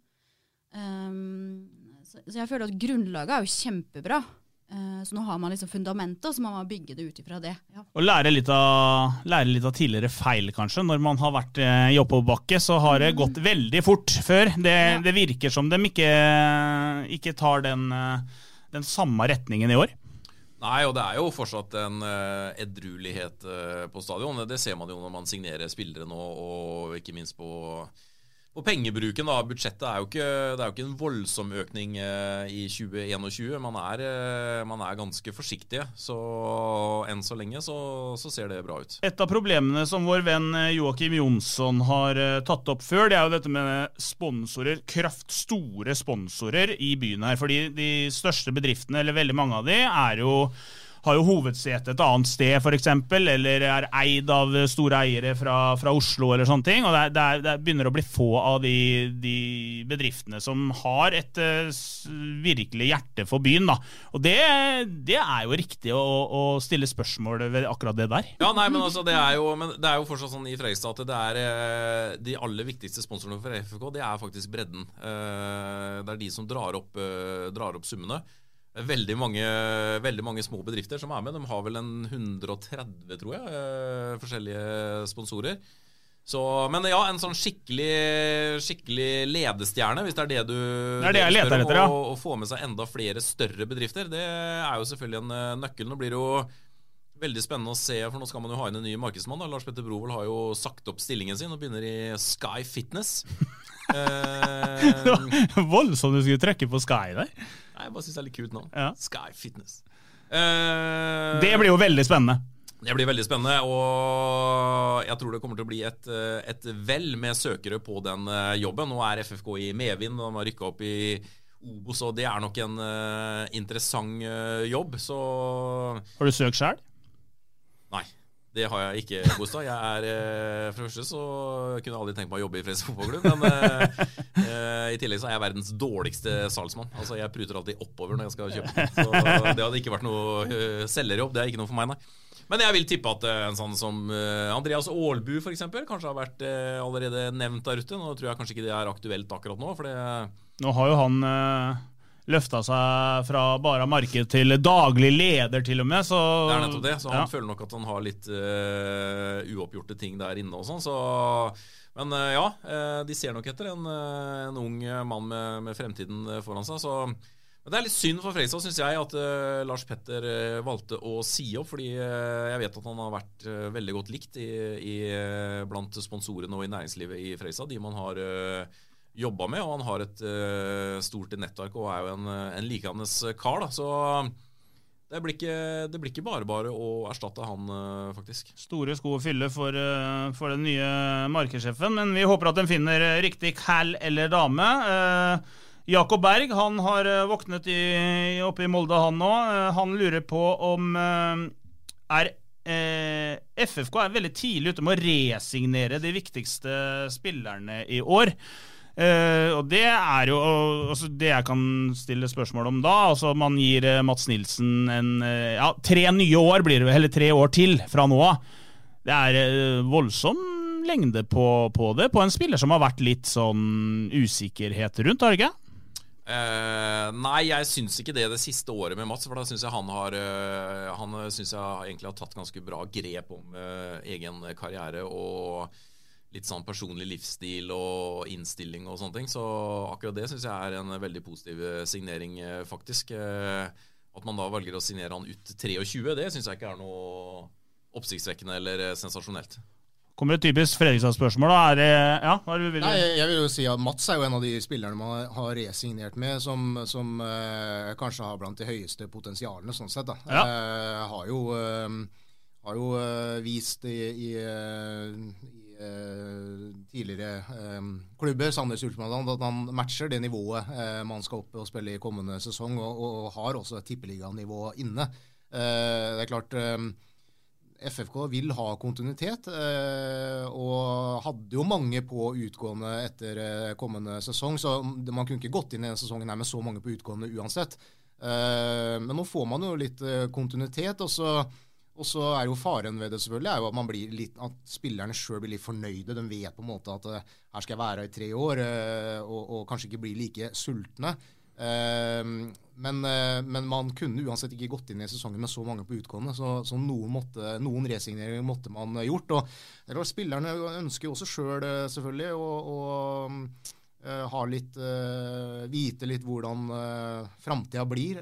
Um, så, så, jeg føler at grunnlaget er jo kjempebra. Uh, så nå har man liksom fundamentet, og så må man bygge det ut ifra det. Ja. Og lære litt, av, lære litt, av, tidligere feil, kanskje. Når man har vært uh, i oppoverbakke, så har det mm. gått veldig fort før. Det, ja. det virker som de ikke, ikke tar den, uh, den samme retningen i år. Nei, og det er jo fortsatt en uh, edruelighet uh, på stadion. Det ser man jo når man signerer spillere nå, og ikke minst på og pengebruken, da. Budsjettet er jo ikke, det er jo ikke en voldsom økning eh, i 2021. Man er, eh, man er, ganske forsiktige. Så enn så lenge så, så, ser det bra ut. Et av problemene som vår venn eh, Joakim Jonsson har tatt opp før, det er jo dette med sponsorer. Kraftstore sponsorer i byen her. Fordi de største bedriftene, eller veldig mange av de, er jo har jo hovedsete et annet sted, f.eks., eller er eid av store eiere fra, fra Oslo, eller sånne ting. Og det, det, det, begynner å bli få av de, de bedriftene som har et uh, virkelig hjerte for byen. da. Og det, det er jo riktig å, å, stille spørsmål ved akkurat det der. Ja, nei, men altså, det er jo, det er jo fortsatt sånn i Fredrikstad at det er uh, de aller viktigste sponsorene for FFK, det er faktisk bredden. Uh, det er de som drar opp, drar opp summene veldig mange, veldig mange, små bedrifter som er med. De har vel en 130, tror jeg, eh, forskjellige sponsorer. Så, men ja, en sånn skikkelig, skikkelig ledestjerne, hvis det er det du Det er det jeg leter etter, ja. Å få med seg enda flere større bedrifter, det er jo selvfølgelig en eh, nøkkel. Nå blir det jo veldig spennende å se, for nå skal man jo ha inn en ny markedsmann. Da. Lars Petter Brovold har jo sagt opp stillingen sin og begynner i Sky Fitness. eh, Voldsomt du skulle trekke på Sky der. Jeg bare syns det er litt kult nå. Ja. Sky Fitness. Uh, det blir jo veldig spennende. Det blir veldig spennende, og jeg tror det kommer til å bli et, eh, et vel med søkere på den eh, jobben. Nå er FFK i medvind, og de har rykka opp i Obos, og det er nok en uh, interessant uh, jobb, så Har du søkt sjøl? Nei. Det har jeg ikke, Bostad. Jeg er, eh, For det første så kunne jeg aldri tenkt meg å jobbe i Fredrikstad fotballklubb. Men uh, i tillegg så er jeg verdens dårligste salgsmann. Altså Jeg pruter alltid oppover når jeg skal kjøpe. Så det hadde ikke vært noe uh, selgerjobb. Det er ikke noe for meg, nei. Men jeg vil tippe at en sånn som Andreas Aalbu f.eks. kanskje har vært allerede nevnt der ute. Nå tror jeg kanskje ikke det er aktuelt akkurat nå. For det nå har jo han løfta seg fra bare marked til daglig leder, til og med. Så, det er nettopp det. Så han ja. føler nok at han har litt uh, uoppgjorte ting der inne og sånn. Så, men uh, ja, uh, de ser nok etter en, en ung mann med, med, fremtiden foran seg. Så men det er litt synd for Fredrikstad, syns jeg, at Lars Petter valgte å si opp. Fordi jeg vet at han har vært veldig godt likt i, i, blant sponsorene og i næringslivet i Fredrikstad. De man har jobba med, og han har et uh, stort nettverk og er jo en, en likandes kar. da, så det blir, ikke, det blir ikke bare bare å erstatte han, faktisk. Store sko å fylle for, for den nye markedssjefen, men vi håper at den finner riktig cal eller dame. Jakob Berg han har våknet i, oppe i Molde, han nå. han lurer på om er FFK er veldig tidlig ute med å resignere de viktigste spillerne i år. Uh, og det er jo altså det jeg kan stille spørsmål om da. altså Man gir uh, Mats Nilsen en, uh, ja, tre nye år, blir det, eller tre år til fra nå av. Det er voldsom lengde på, på, det, på en spiller som har vært litt sånn usikkerhet rundt, har det ikke? nei, jeg syns ikke det det siste året med Mats. For da syns jeg han har Han synes jeg egentlig har tatt ganske bra grep om egen karriere. Og litt sånn personlig livsstil og innstilling og sånne ting. Så akkurat det syns jeg er en veldig positiv eh, signering, eh, faktisk. Eh, at man da velger å signere han ut 23, det syns jeg ikke er noe oppsiktsvekkende eller sensasjonelt. Kommer et typisk Fredrikstad-spørsmål. da, er det, ja, hva er det vil Nei, Jeg vil jo si at Mats er jo en av de spillerne man har resignert med, som, som eh, kanskje har blant de høyeste potensialene, sånn sett. da. Ja. Eh, har jo, Eh, har jo vist i, i, tidligere eh, klubber, Sandnes Ultimaland, at han matcher det nivået eh, man skal opp og spille i kommende sesong, og, og har også et tippeliganivå inne. det er klart FFK vil ha kontinuitet, eh, og hadde jo mange på utgående etter eh, kommende sesong. Så man kunne ikke gått inn i denne sesongen her med så mange på utgående uansett. Eh, men nå får man jo litt eh, kontinuitet. og så og så er jo faren ved det selvfølgelig er jo at, litt, at spillerne sjøl blir litt fornøyde. De vet på en måte at eh, her skal jeg være i tre år, eh, og, og kanskje ikke bli like sultne. Eh, men, eh, men, man kunne uansett ikke gått inn i sesongen med så mange på utgående, så, så noen, måtte, noen, resigneringer måtte man gjort. og Spillerne ønsker jo også sjøl selv, selvfølgelig å, å ha litt, vite litt hvordan framtida blir.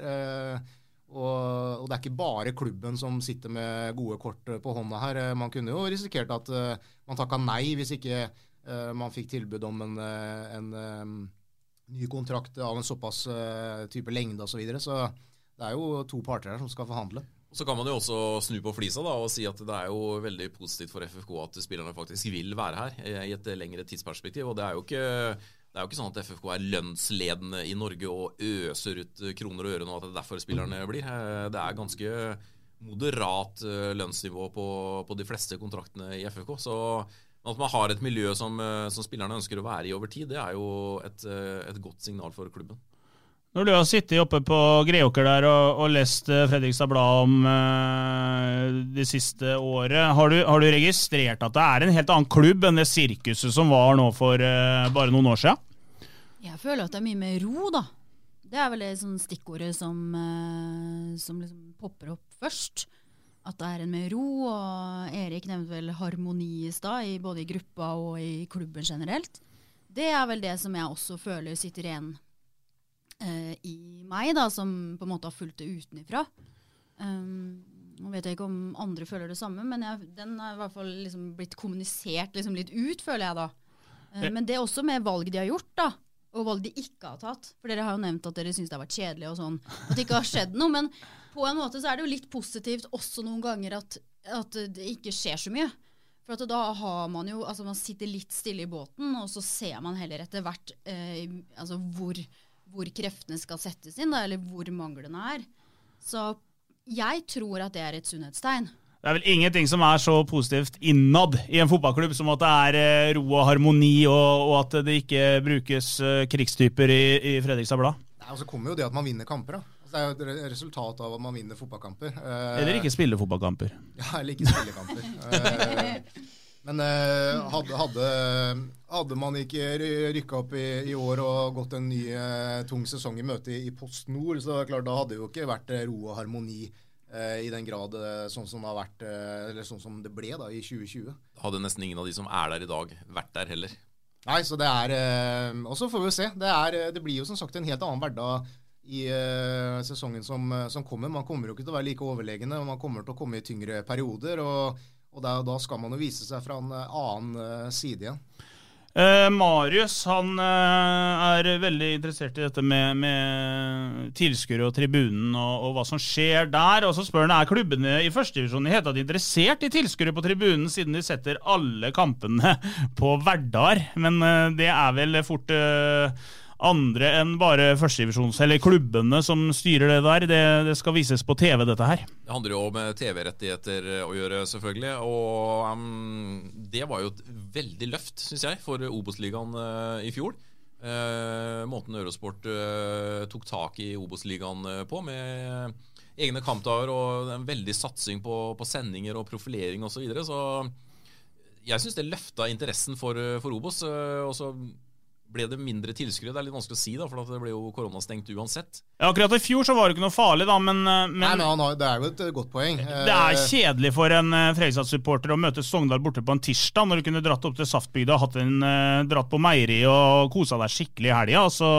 Og, og, det er ikke bare klubben som sitter med gode kort på hånda her. Man kunne jo risikert at uh, man takka nei hvis ikke uh, man fikk tilbud om en, uh, en um, ny kontrakt av en såpass type lengde osv. Så, videre. så det er jo to parter her som skal forhandle. Så kan man jo også snu på flisa da, og si at det er jo veldig positivt for FFK at spillerne faktisk vil være her i et lengre tidsperspektiv. og det er jo ikke det er jo ikke sånn at FFK er lønnsledende i Norge og øser ut kroner og øre nå, at det er derfor spillerne blir. Det er ganske moderat eh, lønnsnivå på, på de fleste kontraktene i FFK. Så at man har et miljø som, eh, som, spillerne ønsker å være i over tid, det er jo et, eh, et godt signal for klubben. Når du har sittet oppe på Greåker der og, og lest Fredrikstad Blad om uh, det siste året, har du, har du, registrert at det er en helt annen klubb enn det sirkuset som var nå for uh, bare noen år siden? Jeg føler at det er mye mer ro, da. Det er vel det sånn stikkordet som, uh, som liksom popper opp først. At det er en mer ro. Og Erik nevnte vel harmoni i stad, både i gruppa og i klubben generelt. Det er vel det som jeg også føler sitter igjen uh, i meg, da, som på en måte har fulgt det utenifra. Um, nå vet jeg ikke om andre føler det samme, men jeg, den har i hvert fall liksom blitt kommunisert liksom litt ut, føler jeg da. Uh, men det er også med valg de har gjort, da og valg de ikke har tatt. For dere har jo nevnt at dere syns det har vært kjedelig og sånn. At det ikke har skjedd noe. Men på en måte så er det jo litt positivt også noen ganger at, at det ikke skjer så mye. For at da har man jo Altså man sitter litt stille i båten, og så ser man heller etter hvert eh, altså hvor, hvor, kreftene skal settes inn, da, eller hvor manglene er. Så jeg tror at det er et sunnhetstegn. Det er vel ingenting som er så positivt innad i en fotballklubb som at det er eh, ro og harmoni, og, og at det ikke brukes uh, krigstyper i, i Fredrikstad Blad. Nei, og Så kommer jo det at man vinner kamper. da. Altså, det er jo et resultat av at man vinner fotballkamper. Uh, eller ikke spiller fotballkamper. Ja, eller ikke spiller kamper. uh, men hadde, hadde, hadde, man ikke rykka opp i, i, år og gått en ny tung sesong i møte i, i Post Nord, så klart da hadde det jo ikke vært ro og harmoni Eh, I den grad eh, sånn som vært, eh, eller sånn som det ble da i 2020. Hadde nesten ingen av de som er der i dag, vært der heller. Nei, så det er Og så får vi jo se. Det, er, det, blir jo som sagt en helt annen hverdag i sesongen som, som, kommer. Man kommer jo ikke til å være like overlegne, man kommer til å komme i tyngre perioder. Og, og da, da skal man jo vise seg fra en annen uh, side igjen. Eh, Marius han uh, er veldig interessert i dette med, med tilskuere og tribunen og, og, hva som skjer der. Og så spør han er klubbene i førstedivisjon i hele tatt interessert i tilskuere på tribunen, siden de setter alle kampene på verdar, Men eh, det er vel fort andre enn bare førstedivisjons, eller klubbene som styrer det der. Det, det, skal vises på TV, dette her. Det handler jo om TV-rettigheter å gjøre, selvfølgelig. Og um, det var jo et veldig løft, syns jeg, for Obos-ligaen uh, i fjor. Uh, måten Eurosport uh, tok tak i Obos-ligaen på, med egne kampdager og en veldig satsing på, på sendinger og profilering osv. Så, videre. så jeg syns det løfta interessen for, for Obos. og så ble det mindre tilskuere? Det er litt vanskelig å si, da, for det ble jo koronastengt uansett. Ja, Akkurat i fjor så var det ikke noe farlig, da, men, eh, men Nei, men har, Det er jo et eh, godt poeng. Det er eh, kjedelig for en Fredrikstad-supporter å møte Sogndal borte på en tirsdag, når du kunne dratt opp til Saftbygda, hatt en, dratt på meieri og kosa deg skikkelig i helga. Altså.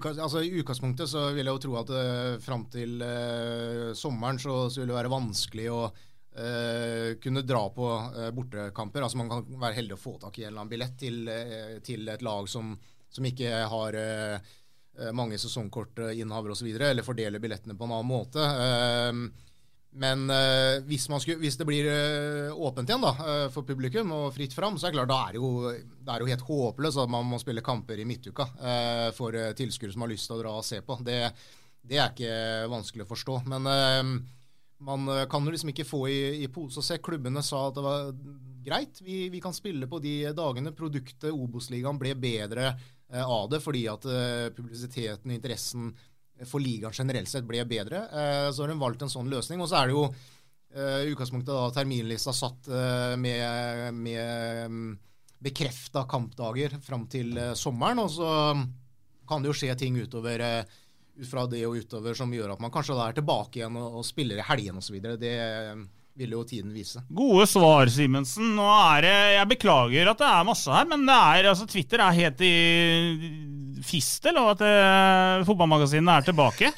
altså, I utgangspunktet så vil jeg jo tro at uh, fram til uh, sommeren så, så vil det være vanskelig å Uh, kunne dra på uh, bortekamper. Altså Man kan være heldig å få tak i en eller annen billett til, uh, til et lag som, som ikke har mange sesongkortinnehavere osv., eller fordele billettene på en annen måte. men hvis, skulle, hvis, det blir åpent igjen da, for publikum og fritt fram, så er det klart da er det jo, det er jo helt håpløst at man må spille kamper i midtuka for tilskuere som har lyst til å dra og se på. Det, det er ikke vanskelig å forstå. Men man eh, kan jo liksom ikke få i, i pose og sekk. Klubbene sa at det var greit, vi, vi kan spille på de dagene. Produktet Obos-ligaen ble bedre eh, av det fordi at eh, publisiteten og interessen for ligaen generelt sett ble bedre. Eh, så har de valgt en sånn løsning. Og så er det jo eh, i utgangspunktet da terminlista satt eh, med, med mm, bekrefta kampdager fram til sommeren. Og så kan det jo skje ting utover eh, ut fra det og utover som gjør at man kanskje da er tilbake igjen og, og spiller i helgen osv. Det eh, vil jo tiden vise. Gode svar, Simensen. Nå er det, Jeg beklager at det er masse her, men det er, altså, Twitter er helt i fistel av at eh, fotballmagasinene er tilbake.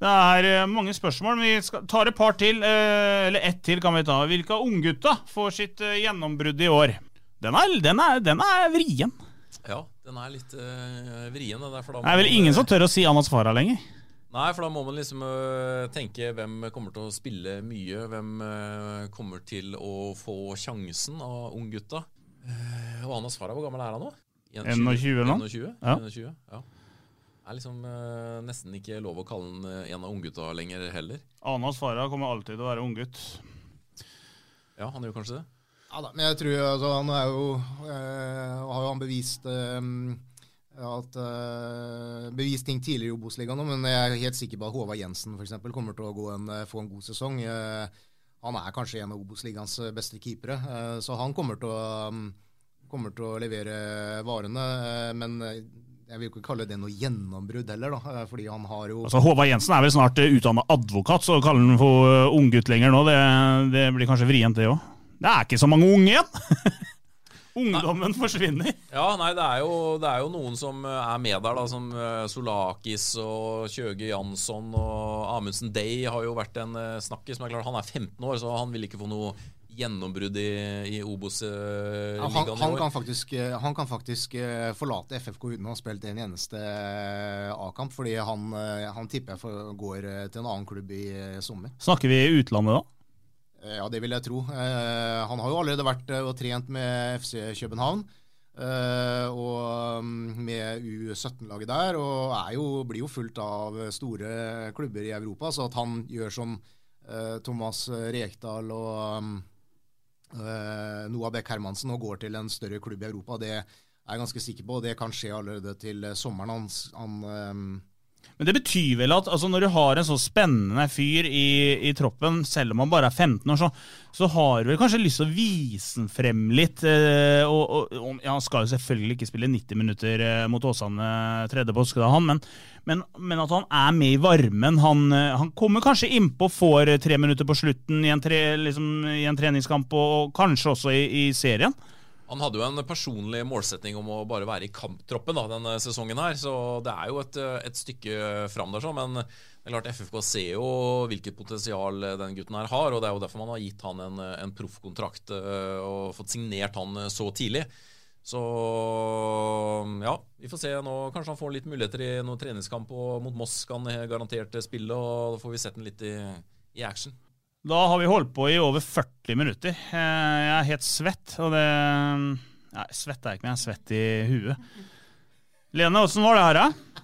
Det er eh, mange spørsmål. Vi tar et par til, eller ett til kan vi ta. Hvilke av unggutta får sitt gjennombrudd i år? Den er, den er, den er vrien. Ja, den er litt øh, vrien. Det er, det er vel ingen som tør å si Anas Farah lenger? Nei, for da må man liksom øh, tenke hvem kommer til å spille mye. Hvem øh, kommer til å få sjansen av unggutta. Uh, og Anas Farah, hvor gammel er han nå? 21 eller noe? 21? Ja. 21, ja. Det er liksom uh, nesten ikke lov å kalle han en av unggutta lenger heller. Anas Farah kommer alltid til å være unggutt. Ja, han gjør kanskje det. Ja da, men jeg tror altså, han er jo øh, har jo han bevist øh, at øh, bevist ting tidligere i Obos-ligaen men jeg er helt sikker på at Håvard Jensen for eksempel, kommer til å en, få en god sesong. han er kanskje en av Obos-ligaens beste keepere, så han kommer til, å, kommer til å levere varene. men jeg vil ikke kalle det noe gjennombrudd heller, da, fordi han har jo Altså Håvard Jensen er vel snart utdanna advokat, så å kalle han for unggutt lenger nå, det, det blir kanskje vrient, det òg? Det er ikke så mange unge igjen! Ungdommen forsvinner. Ja, nei, det er, jo, det er, jo, noen som eh, er med der, da, som eh, Solakis og Kjøge Jansson og Amundsen Day har jo vært en eh, snakkis. Men han er 15 år, så han vil ikke få noe gjennombrudd i, i Obos-ligaen ja, han, han, kan faktisk, han kan faktisk forlate FFK uten å ha spilt en eneste A-kamp, fordi han, han tipper jeg går til en annen klubb i sommer. Snakker vi utlandet da? Eh, ja, det vil jeg tro. Eh, han har jo allerede vært eh, og trent med FC København. og mm, med U17-laget der, og jo, blir jo fulgt av store klubber i Europa. Så at han gjør som Thomas Rekdal og mm, Noah Beck Hermansen og går til en større klubb i Europa, det er jeg ganske sikker på. og Det kan skje allerede til sommeren. Han, han men det betyr vel at altså, når du har en så spennende fyr i, i troppen, selv om han bare er 15 år, så, så har du vel kanskje lyst til å vise han frem litt. Eh, og, og, og, ja, Han skal jo selvfølgelig ikke spille 90 minutter eh, mot Åsane tredje påskedag, han, men, men, men, at han er med i varmen. Han, eh, han kommer kanskje innpå, får tre minutter på slutten i en, tre, liksom, i en treningskamp, og, og kanskje også i, i serien. Han hadde jo en personlig målsetning om å bare være i kamptroppen da, denne sesongen. her, Så det er jo et, et stykke fram der. Så, men det er klart FFK ser jo hvilket potensial den gutten her har. og Det er jo derfor man har gitt han en, en proffkontrakt eh, og fått signert han så tidlig. Så ja, vi får se nå. Kanskje han får litt muligheter i noen treningskamp. og Mot Moss kan garantert spille, og da får vi sett den litt i, i action. Da har vi holdt på i over 40 minutter. Eh, jeg er helt svett, og det Nei, svett er ikke, men jeg er svett i huet. Lene, åssen var det her, da?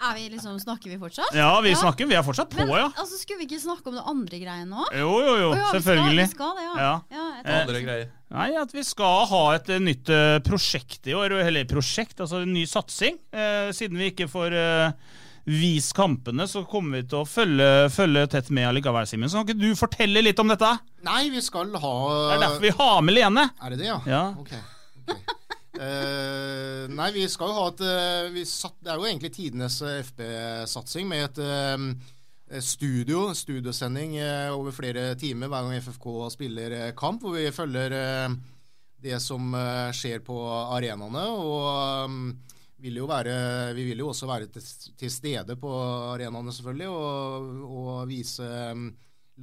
Ja, vi liksom, snakker vi fortsatt? Ja, vi ja. snakker. Vi er fortsatt på, men, ja. Altså, Skulle vi ikke snakke om det andre greiene nå? Jo, jo, jo. Oh, selvfølgelig. Vi skal, vi skal det, ja. ja. ja andre greier. Nei, At vi skal ha et uh, nytt uh, prosjekt i år. Eller prosjekt, altså en ny satsing. Uh, siden vi ikke får Vis kampene, så kommer vi til å følge, følge tett med allikevel, Simen. Så kan ikke du fortelle litt om dette? Nei, vi skal ha Det er derfor vi har med Lene. Er det det, ja? ja. Ok. okay. uh, nei, vi skal jo ha et uh, satt, Det er jo egentlig tidenes uh, FB-satsing med et studio, studiosending over flere timer hver gang FFK spiller kamp, hvor vi følger det som skjer på arenaene. og um, vil være, vi vil jo også være til, til stede på arenaene, selvfølgelig, og, og vise um,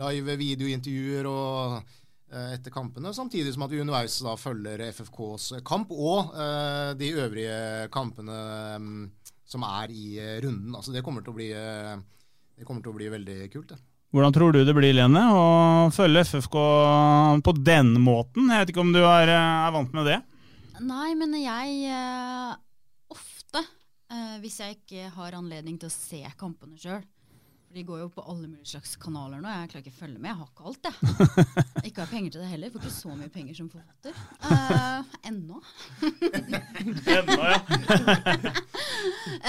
live videointervjuer og uh, etter kampene, samtidig som at vi underveis da følger FFKs kamp og uh, de øvrige kampene um, som er i uh, runden. Altså det kommer til å bli, det kommer til å bli veldig kult. det. Hvordan tror du det blir, Lene, å følge FFK på den måten? Jeg vet ikke om du er, er vant med det? Nei, men jeg Uh, hvis jeg ikke har anledning til å se kampene sjøl. De går jo på alle mulige slags kanaler nå. Jeg klarer ikke å følge med. Jeg har ikke alt, jeg. Ikke har penger til det heller. Får ikke så mye penger som forfatter. Uh, ennå. Ennå, ja.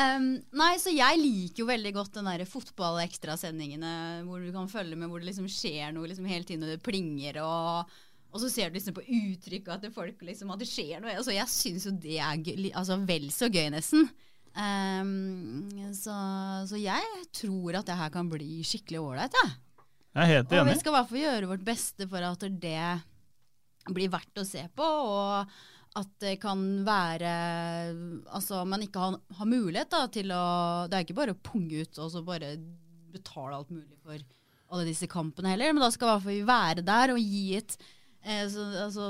um, nei, så jeg liker jo veldig godt den der fotball-ekstrasendingene hvor du kan følge med, hvor det liksom skjer noe liksom hele tiden, og det plinger, og, og så ser du liksom på uttrykket til folk liksom, at det skjer noe. Altså, jeg syns jo det er gøy, altså, vel så gøy, nesten. Um, så, så, jeg tror at det her kan bli skikkelig ålreit. Ja. Jeg er helt enig. Og vi skal i hvert fall gjøre vårt beste for at det blir verdt å se på. og at det kan være Altså man ikke har, har mulighet da, til å Det er ikke bare å punge ut og så bare betale alt mulig for alle disse kampene heller, men da skal i hvert fall vi være der og gi et eh, så, altså,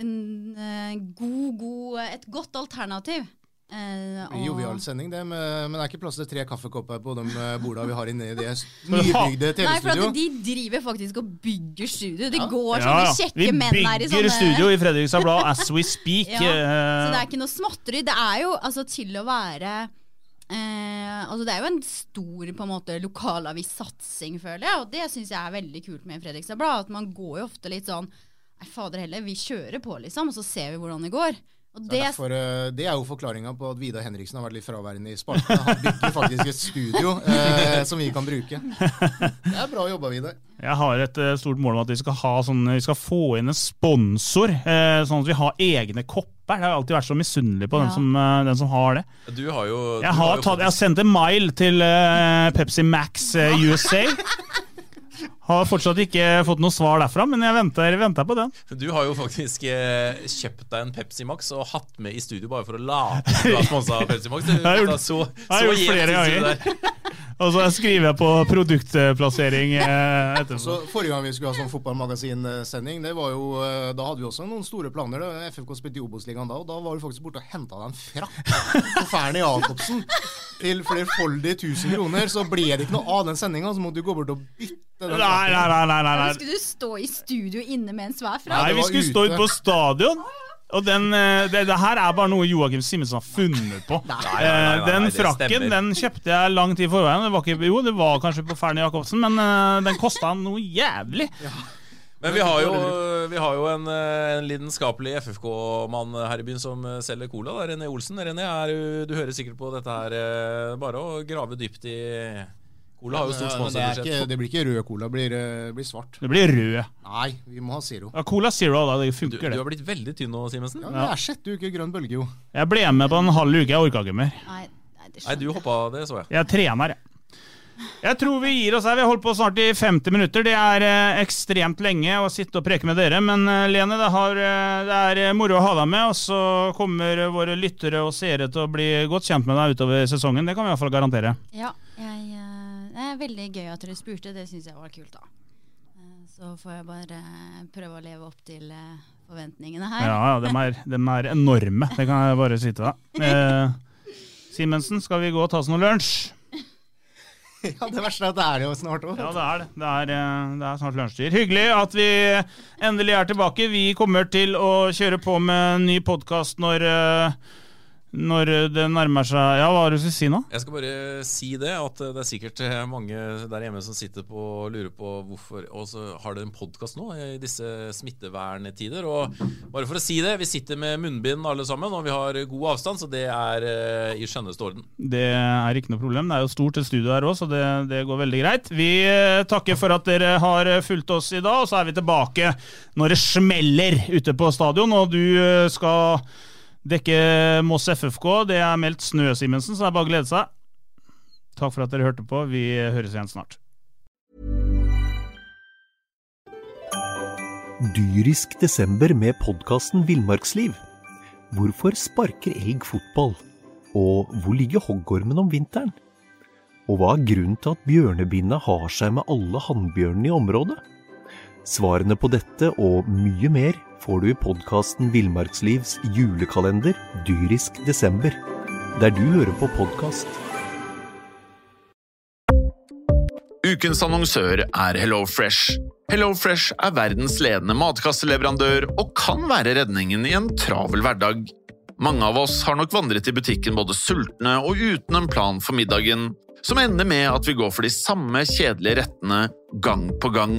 en eh, god, god, et godt alternativ Eh, Jovial sending, det. Med, men det er ikke plass til tre kaffekopper på de eh, borda vi har inne i det nybygde TV-studio. Nei, for at de driver faktisk og bygger studio. Det ja. går sånne ja, kjekke menn her i sånne Vi bygger studio i Fredrikstad Blad as we speak. ja. Så det er ikke noe småtteri. Det er jo altså til å være Eh, altså det er jo en stor på en måte lokalavissatsing, føler jeg. Og det syns jeg er veldig kult med Fredrikstad Blad. At man går jo ofte litt sånn Nei, fader heller, vi kjører på, liksom. Og så ser vi hvordan det går. Det, derfor, eh, det, er jo forklaringa på at Vidar Henriksen har vært litt fraværende i spalten. Han bygger faktisk et studio eh, som vi kan bruke. Det er bra jobba, Vidar. Jeg har et uh, stort mål om at vi skal, sånne, vi skal få inn en sponsor, eh, sånn at vi har egne kopper. Jeg har alltid vært så misunnelig på ja. den, som, uh, den, som, har det. Du har jo, jeg, har, har jo tatt, jeg har sendt en mail til Pepsi Max USA. Har fortsatt ikke fått noe svar derfra, men jeg venter, venter, på den. Du har jo faktisk eh, kjøpt deg en Pepsi Max og hatt med i studio bare for å late som du har sponsa Pepsi Max. Du, jeg har gjort, så, så jeg har gjort flere ganger. Og så skriver jeg på produktplassering eh, etterpå. Så Forrige gang vi skulle ha sånn fotballmagasinsending, det var jo, eh, da hadde vi også noen store planer. FFK spilte i Obos-ligaen da, og da var du faktisk borte og henta deg en frakk på Fernie Jacobsen til flerfoldige tusen kroner. Så ble det ikke noe av den sendinga, så måtte du gå bort og bytte. Nei, nei, nei, nei, nei. Skulle du stå i studio inne med en svær fra? Nei, vi skulle stå ute på stadion. Og den, eh, det, det, her er bare noe Joakim Simensen har funnet på. Nei, nei, nei, den frakken den kjøpte jeg lang tid i forveien. Det var ikke, jo, det var kanskje på Fernie Jacobsen, men uh, den kosta noe jævlig. Ja. Men vi har jo, vi har jo en, eh, en, lidenskapelig FFK-mann her i byen som selger cola. Da, René Olsen. René, er, du hører sikkert på dette her. Bare å grave dypt i Cola har jo stort sponsorbudsjett. Det, det, blir ikke rød cola, det blir, eh, blir, svart. Det blir rød. Nei, vi må ha Zero. Ja, cola Zero, da. Det funker, du, det. Du har blitt veldig tynn nå, Simensen. Ja, det er sjette uke grønn bølge, jo. Jeg ble med på en halv uke, jeg orka ikke mer. Nei, nei, nei, du hoppa, det så jeg. Jeg trener, jeg. Jeg tror vi gir oss her. Vi har holdt på snart i 50 minutter. Det er eh, ekstremt lenge å sitte og preke med dere. Men eh, Lene, det, har, eh, det, er moro å ha deg med. Og så kommer våre lyttere og seere til å bli godt kjent med deg utover sesongen. Det kan vi i hvert fall garantere. Ja, jeg... Det er veldig gøy at dere spurte, det syns jeg var kult. da. Så får jeg bare prøve å leve opp til forventningene her. Ja, ja de, er, de er enorme, det kan jeg bare si til deg. Simensen, skal vi gå og ta oss noe lunsj? Ja, Det verste er at det er jo snart òg. Ja, det er det. Det er, eh, det er snart lunsjtid. Hyggelig at vi endelig er tilbake. Vi kommer til å kjøre på med en ny podkast når uh, når det nærmer seg Ja, hva har du til å si nå? Jeg skal bare si det, at det er sikkert eh, mange der hjemme som sitter på og lurer på hvorfor Og så har dere en podkast nå i disse smitteverntider. Og bare for å si det, vi sitter med munnbind alle sammen, og vi har god avstand, så det er uh, i skjønneste orden. Det er ikke noe problem. Det er jo stort et studio her òg, så det, det, går veldig greit. Vi takker for at dere har fulgt oss i dag, og så er vi tilbake når det smeller ute på stadion, og du skal Dekke Moss FFK. Det er meldt snø, Simensen, så det er bare å glede seg. Takk for at dere hørte på. Vi høres igjen snart. Dyrisk desember med podkasten Villmarksliv. Hvorfor sparker elg fotball? Og hvor ligger hoggormen om vinteren? Og hva er grunnen til at bjørnebinna har seg med alle hannbjørnene i området? Svarene på dette og mye mer får du i podkasten Villmarkslivs julekalender dyrisk desember, der du hører på podkast. Ukens annonsør er HelloFresh. HelloFresh er verdens ledende matkasseleverandør og kan være redningen i en travel hverdag. Mange av oss har nok vandret i butikken både sultne og uten en plan for middagen, som ender med at vi går for de samme kjedelige rettene gang på gang.